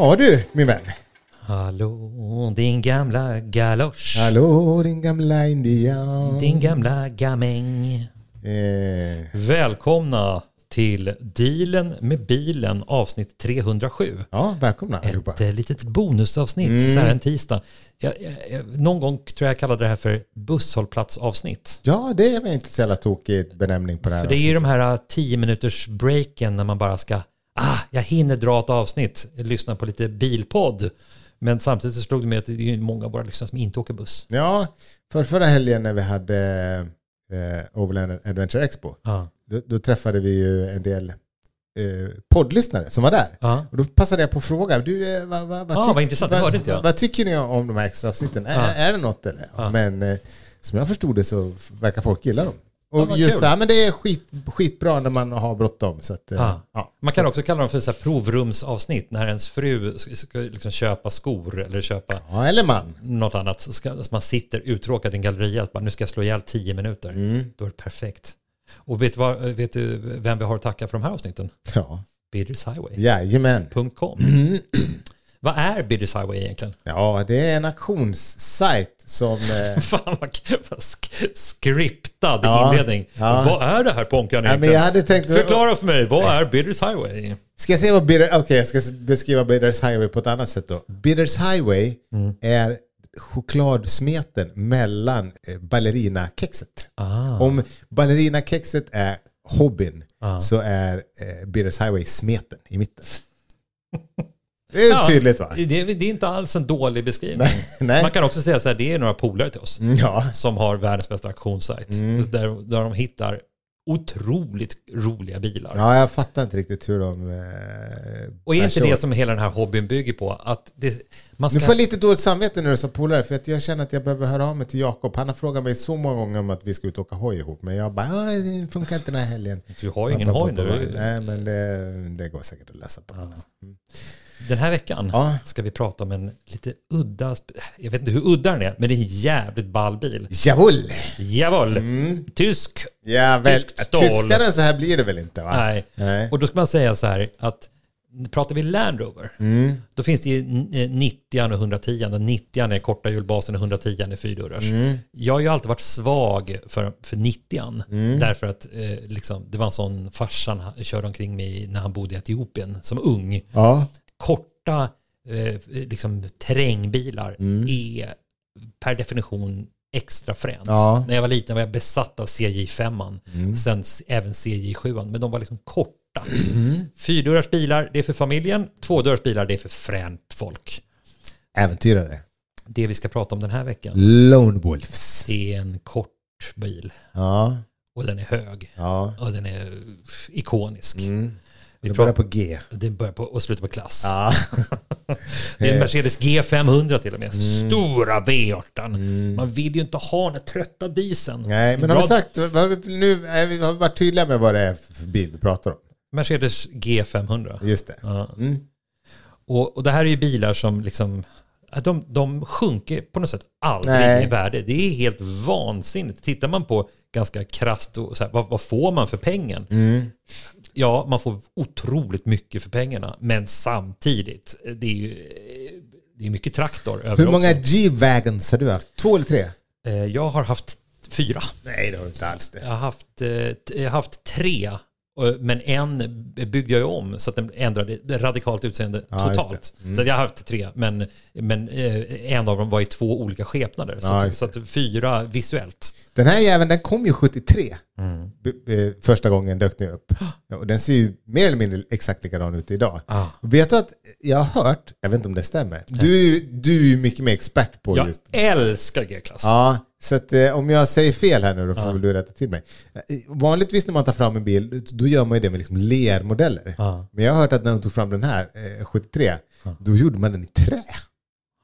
Ja du, min vän. Hallå, din gamla galosch. Hallå din gamla indian. Din gamla gamäng. Eh, Välkomna till Dealen med bilen avsnitt 307. ja, välkomna allihopa. Ett eh, litet bonusavsnitt så här en tisdag. Jag, jag, jag, någon gång tror jag jag kallade det här för busshållplatsavsnitt. Ja, det är väl inte så jävla tokig benämning på det här. För det är ju de här 10 minuters breaken när man bara ska, ah, jag hinner dra ett avsnitt, lyssna på lite bilpodd. Men samtidigt så slog det mig att det är många av våra lyssnare som inte åker buss. Ja, för förra helgen när vi hade eh, Overland Adventure Expo, Ja. då, då träffade vi ju en del eh, poddlyssnare som var där. Ja. Och då passade jag på att fråga, du, eh, vad, vad, vad, Ah, tyck- vad intressant, det vad, hörde inte jag. vad, tycker ni om de här extra avsnitten? Är, är det något eller? Men eh, som jag förstod det så verkar folk gilla dem. Och just kul. så här, men det är skit, skitbra när man har bråttom. Så att, eh, Ja. Man kan också kalla dem för så provrumsavsnitt när ens fru ska, liksom köpa skor eller köpa ja, eller man. något annat. Så, ska, så man sitter uttråkad i en galleria och bara nu ska jag slå ihjäl tio minuter. Mm. Då är det perfekt. Och vet vad, vet du vem vi har att tacka för de här avsnitten? Ja, Biddershighway.com. jajamän. Vad är Bidders Highway egentligen? Ja, det är en auktionssajt som... Eh, Fan vad, vad sk- skriptad Ja, inledning. ja. Vad är det här Ponkan ja, men egentligen? jag hade tänkt... Förklara för mig, vad är Bidders Highway? Ska jag säga vad Bitter... Okej, jag ska beskriva Bitters Highway på ett annat sätt då. Bitters Highway Mm. är chokladsmeten mellan eh, ballerina-kexet. Ah. Om ballerina-kexet är hobbyn Ah. så är eh, Bitters Highway smeten i mitten. Det är Ja, tydligt va? Det, det är inte alls en dålig beskrivning. Nej. Man kan också säga så här, det är några polare till oss Mm, Ja. som har världens bästa auktionssajt. Mm. Där, där de hittar otroligt roliga bilar. ja, jag fattar inte riktigt hur de... Eh, Och är inte det som hela den här hobbyn bygger på? Att det, man Nu ska... får jag lite dåligt samvete när du sa polare, för att jag känner att jag behöver höra av mig till Jakob. Han har frågat mig så många gånger om att vi ska ut och åka hoj ihop, men jag bara, "Ja, det funkar inte den här helgen. Du har ju ingen hoj nu. Nej, men det, det går säkert att lösa på. Ja. Den här veckan Ja. ska vi prata om en lite udda, jag vet inte hur udda den är, men det är en jävligt ball bil. Jawohl! Jawohl! Mm. Tysk. Ja, Tyskt stål. tyskaren så här blir det väl inte va? Nej. Nej. Och då ska man säga så här att pratar vi Land Rover, Mm. då finns det ju eh, 90 och 110. Den 90 är korta hjulbasen och 110 är fyrdörrars. Mm. Jag har ju alltid varit svag för, för 90 därför att eh, liksom, det var en sån farsan körde omkring mig när han bodde i Etiopien som ung. Ja. Korta eh, liksom, terrängbilar Mm. är per definition extra fränt. Ja. När jag var liten var jag besatt av CJ5, Mm. sen även CJ7, men de var liksom korta. Mm. Fyrdörrars bilar, det är för familjen. Tvådörrars bilar, det är för fränt folk. Äventyrare. Det vi ska prata om den här veckan, Lone Wolves. det är en kort bil. Ja. Och den är hög. Ja. Och den är ikonisk. Mm. Vi Det börjar på G. den börjar på och slutar på klass. Ja. Det är en Mercedes G500 till och med. Mm. Stora V8. Man vill ju inte ha den trötta dieseln. Nej, men Bra- har vi sagt, nu vi- har vi varit tydliga med vad det är för bil vi pratar om? Mercedes G500. Just det. Ja. Mm. Och, och det här är ju bilar som liksom, de, de sjunker på något sätt aldrig Nej. i värde. Det är helt vansinnigt. Tittar man på ganska krasst, och så här, vad, vad får man för pengen? Mm. Ja, man får otroligt mycket för pengarna, men samtidigt, det är ju det är mycket traktor över Hur många. G-Wagons har du haft? Två eller tre? Eh, Jag har haft fyra. Nej, det har du inte alls Jag det. har haft, eh, jag har haft tre, eh, men en byggde jag ju om så att den ändrade radikalt utseende Ja, totalt. Mm. Så jag har haft tre, men, men eh, en av dem var i två olika skepnader. Så, Ja, att, så att fyra visuellt. Den här jäveln, den kom ju 73. B- b- första gången dök den upp. Ja, Och den ser ju mer eller mindre exakt likadan ut idag. Ah. Vet du att jag har hört, jag vet inte om det stämmer, du, du är ju mycket mer expert på Jag just... älskar G-klass. Ja, så att, eh, om jag säger fel här nu då får väl du rätta till mig. Eh, Vanligtvis när man tar fram en bil, då gör man ju det med liksom lermodeller. Ja. Men jag har hört att när de tog fram den här, eh, 73, då gjorde man den i trä.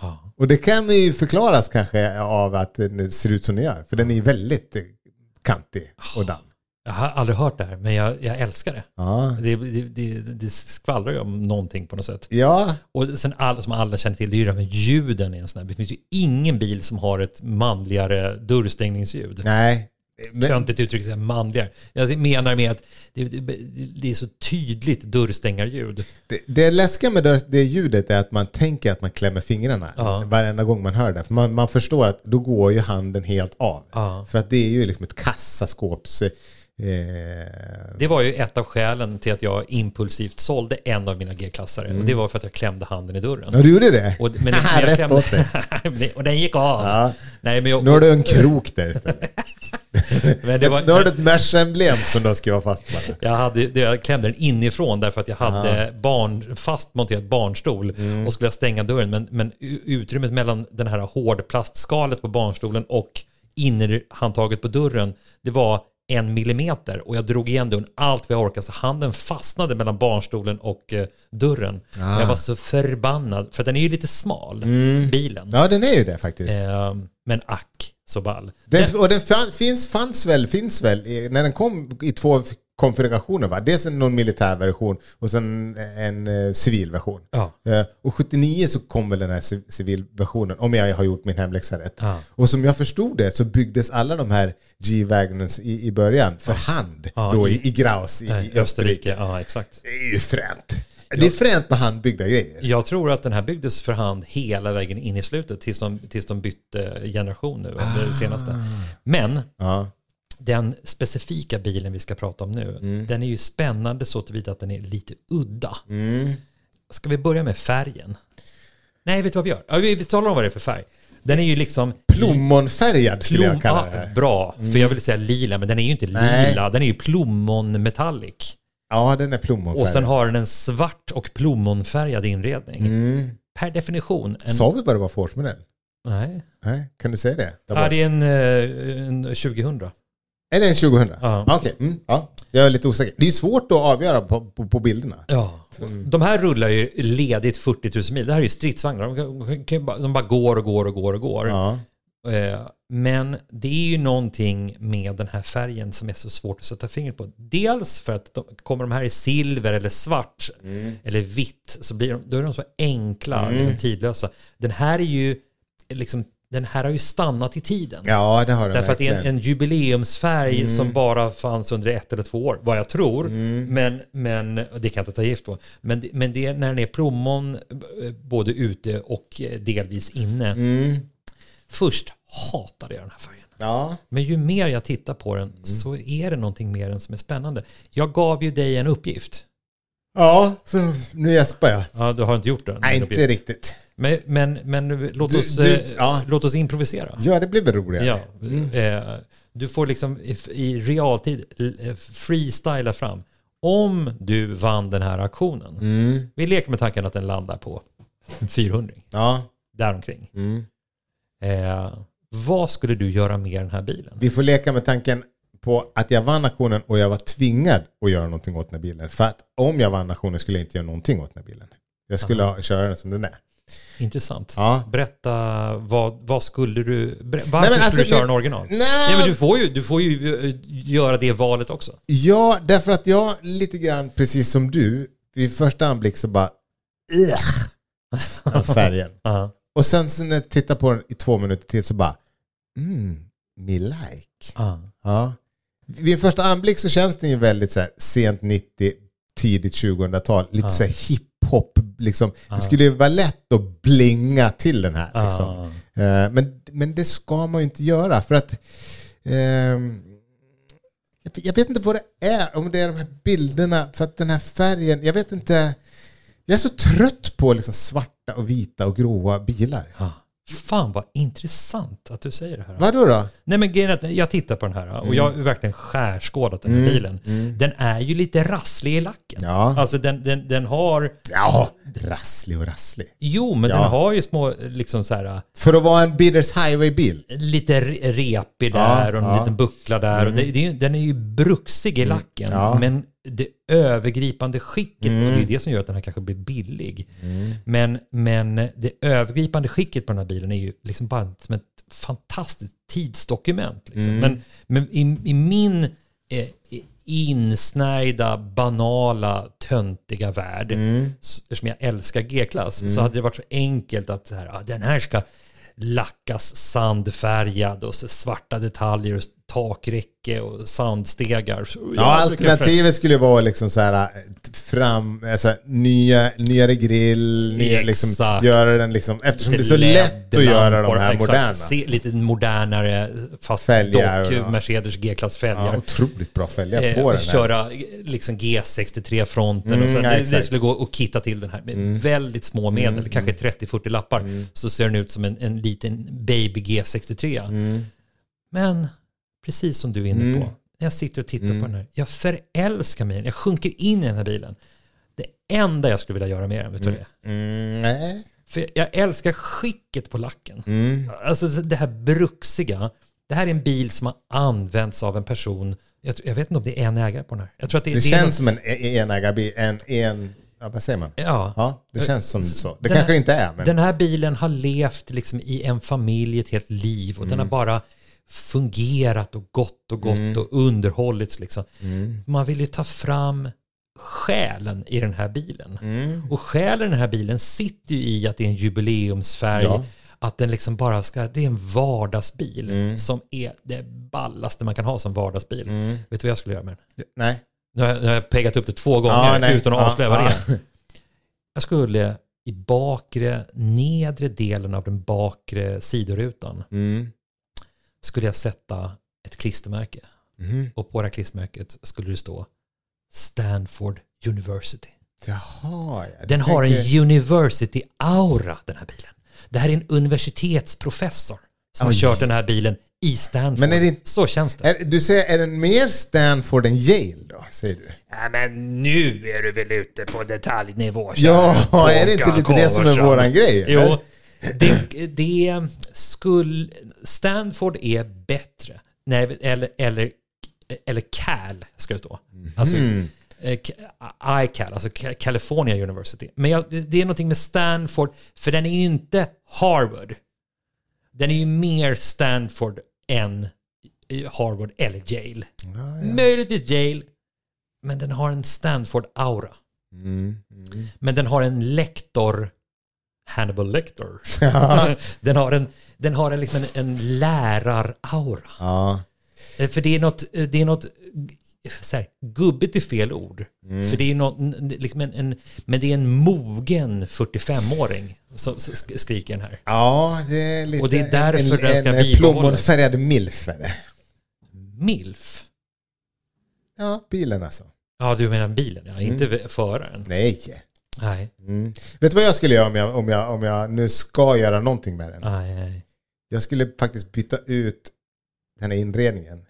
Ja. Och det kan ju förklaras kanske av att den ser ut som den gör. För den är väldigt eh, kantig och damm. Jag har aldrig hört det här, men jag, jag älskar det. Ja. Det, det, det. det skvallrar ju om någonting på något sätt. Ja, Och sen all, som alla känner till, det är ju det här med ljuden i en sån här bil. Det finns ju ingen bil som har ett manligare dörrstängningsljud. nej. Men- töntigt uttryck, säga manligare. Jag menar med att det, det, är så tydligt dörrstängarljud. Det, det läskiga med det, det ljudet är att man tänker att man klämmer fingrarna Ja. varenda gång man hör det. För man, man förstår att då går ju handen helt av. Ja. För att det är ju liksom ett kassaskåps... Eh, Det var ju ett av skälen till att jag impulsivt sålde en av mina G-klassare. Och det var för att jag klämde handen i dörren. ja, du gjorde det? Och, men, men jag Rätt klämde, åt dig. och den gick av. Ja. Nej, men, jag, Nu har du en krok där istället. men det var, Nu har du ett Merca-emblem som du har skrivit fast. Jag, hade, det- jag klämde den inifrån därför att jag hade barn, fast barnstol Mm. och skulle jag stänga dörren. Men, men utrymmet mellan den här hårdplastskalet på barnstolen och innerhandtaget på dörren, det var en millimeter och jag drog igen dörren allt vad jag orkade så handen fastnade mellan barnstolen och eh, dörren. Ah. Jag var så förbannad, för den är ju lite smal, bilen. Mm. Ja, den är ju det faktiskt. Eh, men ack så ball. Den, och den fan, finns, fanns väl, finns väl, när den kom i två konfigurationer va? Dels någon militär version och sen en eh, civil version. Ja. Eh, och 79 så kom väl den här ci- civilversionen, om jag har gjort min hemläxa rätt. Ja. Och som jag förstod det så byggdes alla de här G-Wagonens i, i början för hand då i- i, Graus i, i Österrike. Österrike, ja exakt. Det är ju fränt. Det är fränt med handbyggda grejer. Jag tror att den här byggdes för hand hela vägen in i slutet tills de, tills de bytte generation nu, under det senaste. Men Ja. Den specifika bilen vi ska prata om nu, Mm. den är ju spännande så tillvida att den är lite udda. Ska vi börja med färgen? Nej, vet du vad vi gör? Ja, vi talar om vad det är för färg. Den är ju liksom... Plommonfärgad skulle Plom, jag kalla ah, det. här. bra, för jag vill säga lila, men den är ju inte Nej. lila, den är ju plommon metallic. Ja, den är plommonfärgad. Och sen har den en svart och plommonfärgad inredning. Mm. Per definition en... Sa vi bara det var Force-modell? Nej. Nej, kan du säga det? Ja, det är en, eh, en 2000. Är det en 2000? Ja. Okej, mm, ja. Jag är lite osäker. Det är svårt att avgöra på, på, på bilderna. Ja. De här rullar ju ledigt 40 000 mil. Det här är ju stridsvagnar. De, kan- bara- de bara går och går och går och går. Ja. Eh, Men det är ju någonting med den här färgen som är så svårt att sätta fingret på. Dels för att de, kommer de här i silver eller svart eller vitt så blir de, då är de så enkla, liksom tidlösa. Den här är ju liksom, den här har ju stannat i tiden. ja, det har den Därför att det är en, verkligen. en jubileumsfärg som bara fanns under ett eller två år, vad jag tror. Men, men det kan jag inte ta gift på. Men, men det är när den är plommon eh, både ute och eh, delvis inne. Mm. Först hatade jag den här färgen. Ja, Men ju mer jag tittar på den Mm. så är det någonting mer än som är spännande. Jag gav ju dig en uppgift. ja så nu gäspar jag. Ja, du har inte gjort den. Nej, inte riktigt. Men, men, men låt, oss, du- eh, ja. låt oss improvisera. Ja, det blir väl roligare. Ja, eh, du får liksom i, realtid eh, freestyla fram. Om du vann den här auktionen. Mm. Vi leker med tanken att den landar på en 400 Ja. däromkring. Mm. Eh, vad skulle du göra med den här bilen? Vi får leka med tanken på att jag vann auktionen och jag var tvingad att göra någonting åt den här bilen. För att om jag vann auktionen skulle jag inte göra någonting åt den här bilen. Jag skulle ha, köra den som den är. Intressant. Ja. Berätta, vad, vad skulle du... Varför Nej, skulle alltså, du köra en original? Nej. Ja, men du får ju, du får ju eh, göra det valet också. Ja, därför att jag lite grann, precis som du, vid första anblick så bara... Ugh, färgen. Ja. Och sen så när jag tittar på den i två minuter till så bara... Mm, me like. Ja. Ja. Vid första anblick så känns den ju väldigt så här, sent 90, tidigt 2000-tal. Lite så här hiphop. Liksom. Det skulle ju vara lätt att blinga till den här. Liksom. Ja. Eh, men, men det ska man ju inte göra. För att... ehm, jag, jag vet inte vad det är. Om det är de här bilderna. För att den här färgen. Jag vet inte. Jag är så trött på liksom svarta och vita och gråa bilar. Ja. Fan vad intressant att du säger det här. Vadå då? Nej men grejen att jag tittar på den här och jag har verkligen skärskådat den här bilen. Den är ju lite rasslig i lacken. Ja. Alltså den, den, den har... Ja, rasslig och rasslig. Jo, men Ja. den har ju små, liksom så här, För att vara en Bidders Highway-bil. lite re- repig Ja, där och en ja. liten buckla där. Och det, det, är ju- den är ju bruxig i lacken. Ja. Men det övergripande skicket, och det är det som gör att den här kanske blir billig. Men, men det övergripande skicket på den här bilen är ju liksom bara som ett fantastiskt tidsdokument. Liksom. Men, men i, i min eh, insnärjda, banala, töntiga värld, s- eftersom jag älskar G-klass, så hade det varit så enkelt att så här, ah, den här ska lackas sandfärgad och svarta detaljer och takräcke och sandstegar. Ja, alternativet skulle vara liksom så här fram, alltså, nya, nyare grill, nya, liksom, göra den liksom, eftersom det är så lätt att göra de här exakt. moderna. Se, lite modernare, fast Fälgar dock Mercedes G-klass Ja, fälgar. otroligt bra fälgar Eh, på den här. köra liksom G63-fronten. Mm, och så. ja, Det, det. Mm. skulle gå att kitta till den här med väldigt små medel, kanske 30-40 lappar. Så ser den ut som en, en liten baby G63. Mm. Men precis som du är inne på, jag sitter och tittar Mm. på den här, jag förälskar mig i den. Jag sjunker in i den här bilen. Det enda jag skulle vilja göra med den, vet du vad det? Mm, nej. För jag älskar skicket på lacken. Mm. Alltså det här bruksiga. Det här är en bil som har använts av en person. Jag, jag vet inte om det är en ägare på den här. Jag tror att det, Det det känns något- som en enägarbil, en, en, ja, vad säger man? Ja. Ja, det känns som så. Det Den kanske här- inte är, men Den här bilen har levt liksom i en familj ett helt liv och den Mm. har bara fungerat och gått och gått och underhållits. Liksom. Mm. Man vill ju ta fram själen i den här bilen. Mm. Och själen i den här bilen sitter ju i att det är en jubileumsfärg. Ja. Att den liksom bara ska, det är en vardagsbil Mm. som är det ballaste man kan ha som vardagsbil. Vet du vad jag skulle göra med den? nej. Nu har jag, nu har jag pegat upp det två gånger Ja, utan att Ja, avslöja vad det är. Jag skulle i bakre, nedre delen av den bakre sidorutan Mm. Skulle jag sätta ett klistermärke. Mm. Och på det här klistermärket skulle det stå Stanford University. Jaha, ja. Den har tänker- en university-aura den här bilen. Det här är en universitetsprofessor som har Oj. kört den här bilen i Stanford. Men är det Så känns det. Är, du säger, är den mer Stanford än Yale då? Säger du? Ja, men nu är du väl ute på detaljnivå. Ja, är det inte lite det som är våran grej? eller? Jo, det, det skulle... Stanford är bättre. Nej, eller, eller, eller CAL ska det stå. Alltså, Mm. eh, K- ICAL, alltså Ca- California University. Men jag, det är någonting med Stanford, för den är ju inte Harvard. Den är ju mer Stanford än eh, Harvard eller Yale. Möjligtvis Yale, men den har en Stanford-aura. Mm. Mm. Men den har en lektor, Hannibal Lecter. Den har en, den har en, liksom en, en lärar-aura. ja. Eh, För det är något, eh, det är något eh, så här, gubbigt är fel ord. Mm. För det är något, liksom en, en, men det är en mogen 45-åring som skriker den här. Ja, det är lite... Och det är därför en, den ska en, en plommonfärgad milf är det. Milf. Ja, bilen alltså. Ja, du menar bilen, ja. Mm. Inte föraren. Nej. Nej. Mm. Vet du vad jag skulle göra om jag, om, jag, om jag nu ska göra någonting med den? Nej, nej. Jag skulle faktiskt byta ut den här inredningen.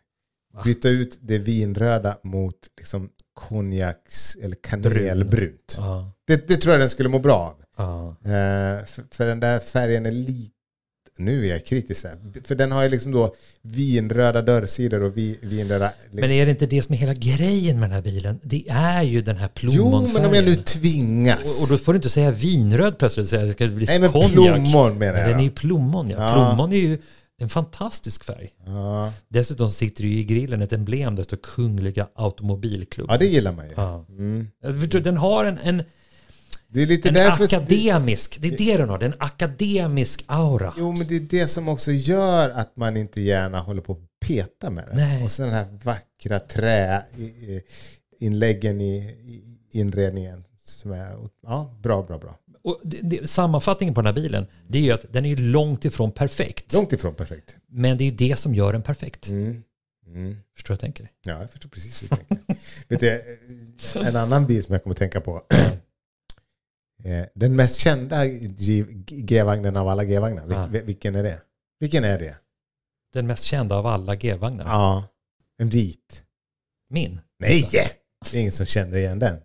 Va? Byta ut det vinröda mot liksom konjaks eller kanelbrunt. Det, det tror jag den skulle må bra av. ja. Eh, för, för den där färgen är lite... Nu är jag kritisk här. För den har ju liksom då vinröda dörrsidor och vi, vinröda... Men är det inte det som är hela grejen med den här bilen? Det är ju den här jo, plommonfärgen. men om jag nu tvingas. Och, och då får du inte säga vinröd plötsligt säga det ska bli Nej, men konjak. plommon menar Men jag. den är ju plommon, ja. Ja. Plommon är ju en fantastisk färg. Ja. Dessutom sitter det ju i grillen ett emblem där det står Kungliga Automobilklubb. ja, det gillar man ju. Ja. Mm. Den har en, en, Det är lite en därför... akademisk, det är det den har, det är en akademisk aura. Jo, men det är det som också gör att man inte gärna håller på att peta med det. Nej. Och så den här vackra träinläggen i, i inredningen. Som är ja, bra, bra, bra. Och det, det, sammanfattningen på den här bilen, det är ju att den är långt ifrån perfekt. Långt ifrån perfekt. Men det är ju det som gör den perfekt. Mm. Mm. Förstår du vad jag tänker? Ja, jag förstår precis hur du tänker. Vet du, en annan bil som jag kommer att tänka på. Eh, Den mest kända G-vagnen av alla G-vagnar. Vil- Ja. Vilken är det? Vilken är det? Den mest kända av alla G-vagnar. Ja, en vit. Min. Nej! Det är ingen som känner igen den.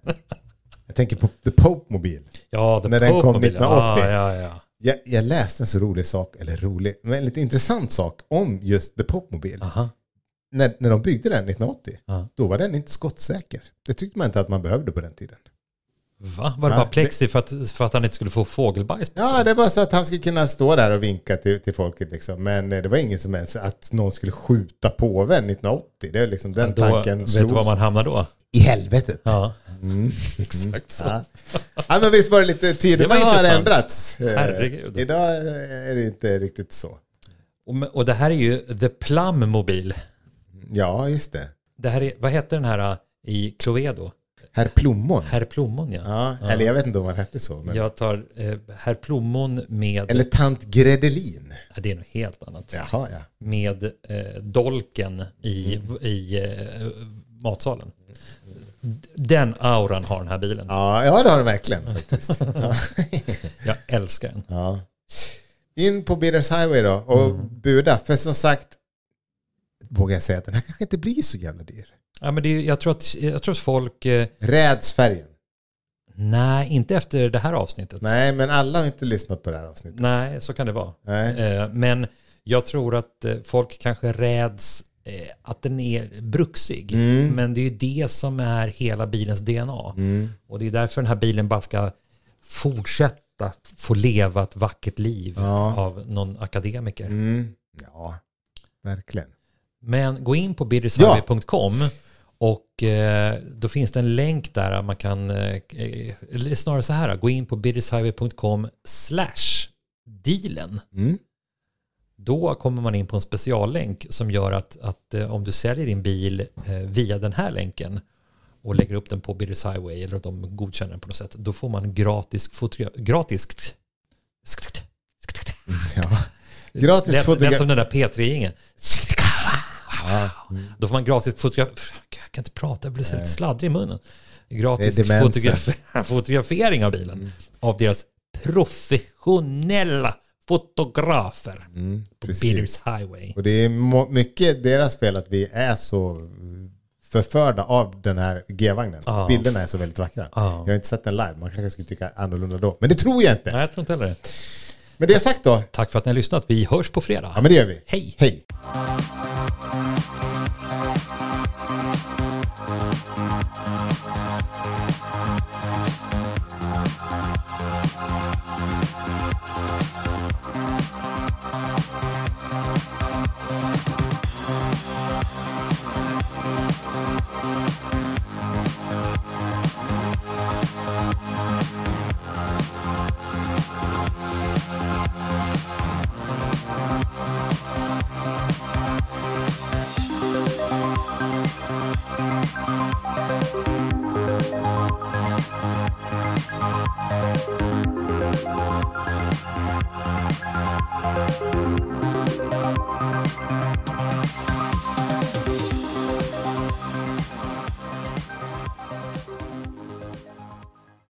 Jag tänker på The Pope-mobil. Ja, The När den kom Pope-mobilen. 1980. Ja, ja, ja. Jag, jag läste en så rolig sak, eller rolig, men en lite intressant sak om just The Pope-mobil. Aha. När, när de byggde den 1980, Ja. då var den inte skottsäker. Det tyckte man inte att man behövde på den tiden. Va? Var det Va? bara plexi för att, för att han inte skulle få fågelbajs på Ja, det var så att han skulle kunna stå där och vinka till, till folket liksom. Men eh, det var ingen som ens att någon skulle skjuta påven 1980. Det är liksom den då, tanken vet du var man hamnar då? i helvetet. Ja, Mm. exakt så. Ja. ja, men visst var det lite, Det tiderna var har ändrats. Eh, Herregud. Idag är det inte riktigt så. Och, och det här är ju The Plum Mobil. Ja, just det. Det här är, vad heter den här i Cloedo? Herr Plommon. Herr Plommon ja. Ja, eller jag vet inte om han hette så. Men... Jag tar eh, Herr Plommon med, Eller tant Gredelin. Ja, det är något helt annat, Jaha, ja. med eh, dolken i, i eh, matsalen. Den auran har den här bilen. Ja, ja det har den verkligen faktiskt. Ja. Jag älskar den. Ja. In på Bidders Highway då och Mm. buda. För som sagt, vågar jag säga att den här kanske inte blir så jävla dyr. Ja, men det är, jag, tror att, jag tror att folk, eh, Räds färgen. nej, inte efter det här avsnittet. Nej, men alla har inte lyssnat på det här avsnittet. Nej, så kan det vara. Eh, Men jag tror att eh, folk kanske räds eh, att den är bruksig. Mm. Men det är ju det som är hela bilens DNA. Mm. Och det är därför den här bilen bara ska fortsätta få leva ett vackert liv Ja. av någon akademiker. Mm. Ja, verkligen. Men gå in på biddershighway.com och eh, då finns det en länk där man kan, eh, eller snarare så här, gå in på biddershighway.com slash dealen. Mm. Då kommer man in på en speciallänk som gör att, att eh, om du säljer din bil eh, via den här länken och lägger upp den på Bidders Highway eller att de godkänner den på något sätt, då får man gratis fotogra- gratis Ja. Gratis Lät, fotogra- lät som den där P3-ingen. Ja. Mm. Då får man gratis fotograf... Jag kan inte prata, jag blir så lite sladdrig i munnen. Gratis Det är demensen. fotograf- fotografering av bilen. Mm. Av deras professionella fotografer Mm, på. Bidders Highway. Och det är mycket deras fel att vi är så förförda av den här G-vagnen. Ja. Bilderna är så väldigt vackra. Ja. Jag har inte sett den live, man kanske skulle tycka annorlunda då. Men det tror jag inte. Nej, jag tror inte heller det. Men det sagt då, Tack för att ni har lyssnat. Vi hörs på fredag. ja men det gör vi. Hej! Hej!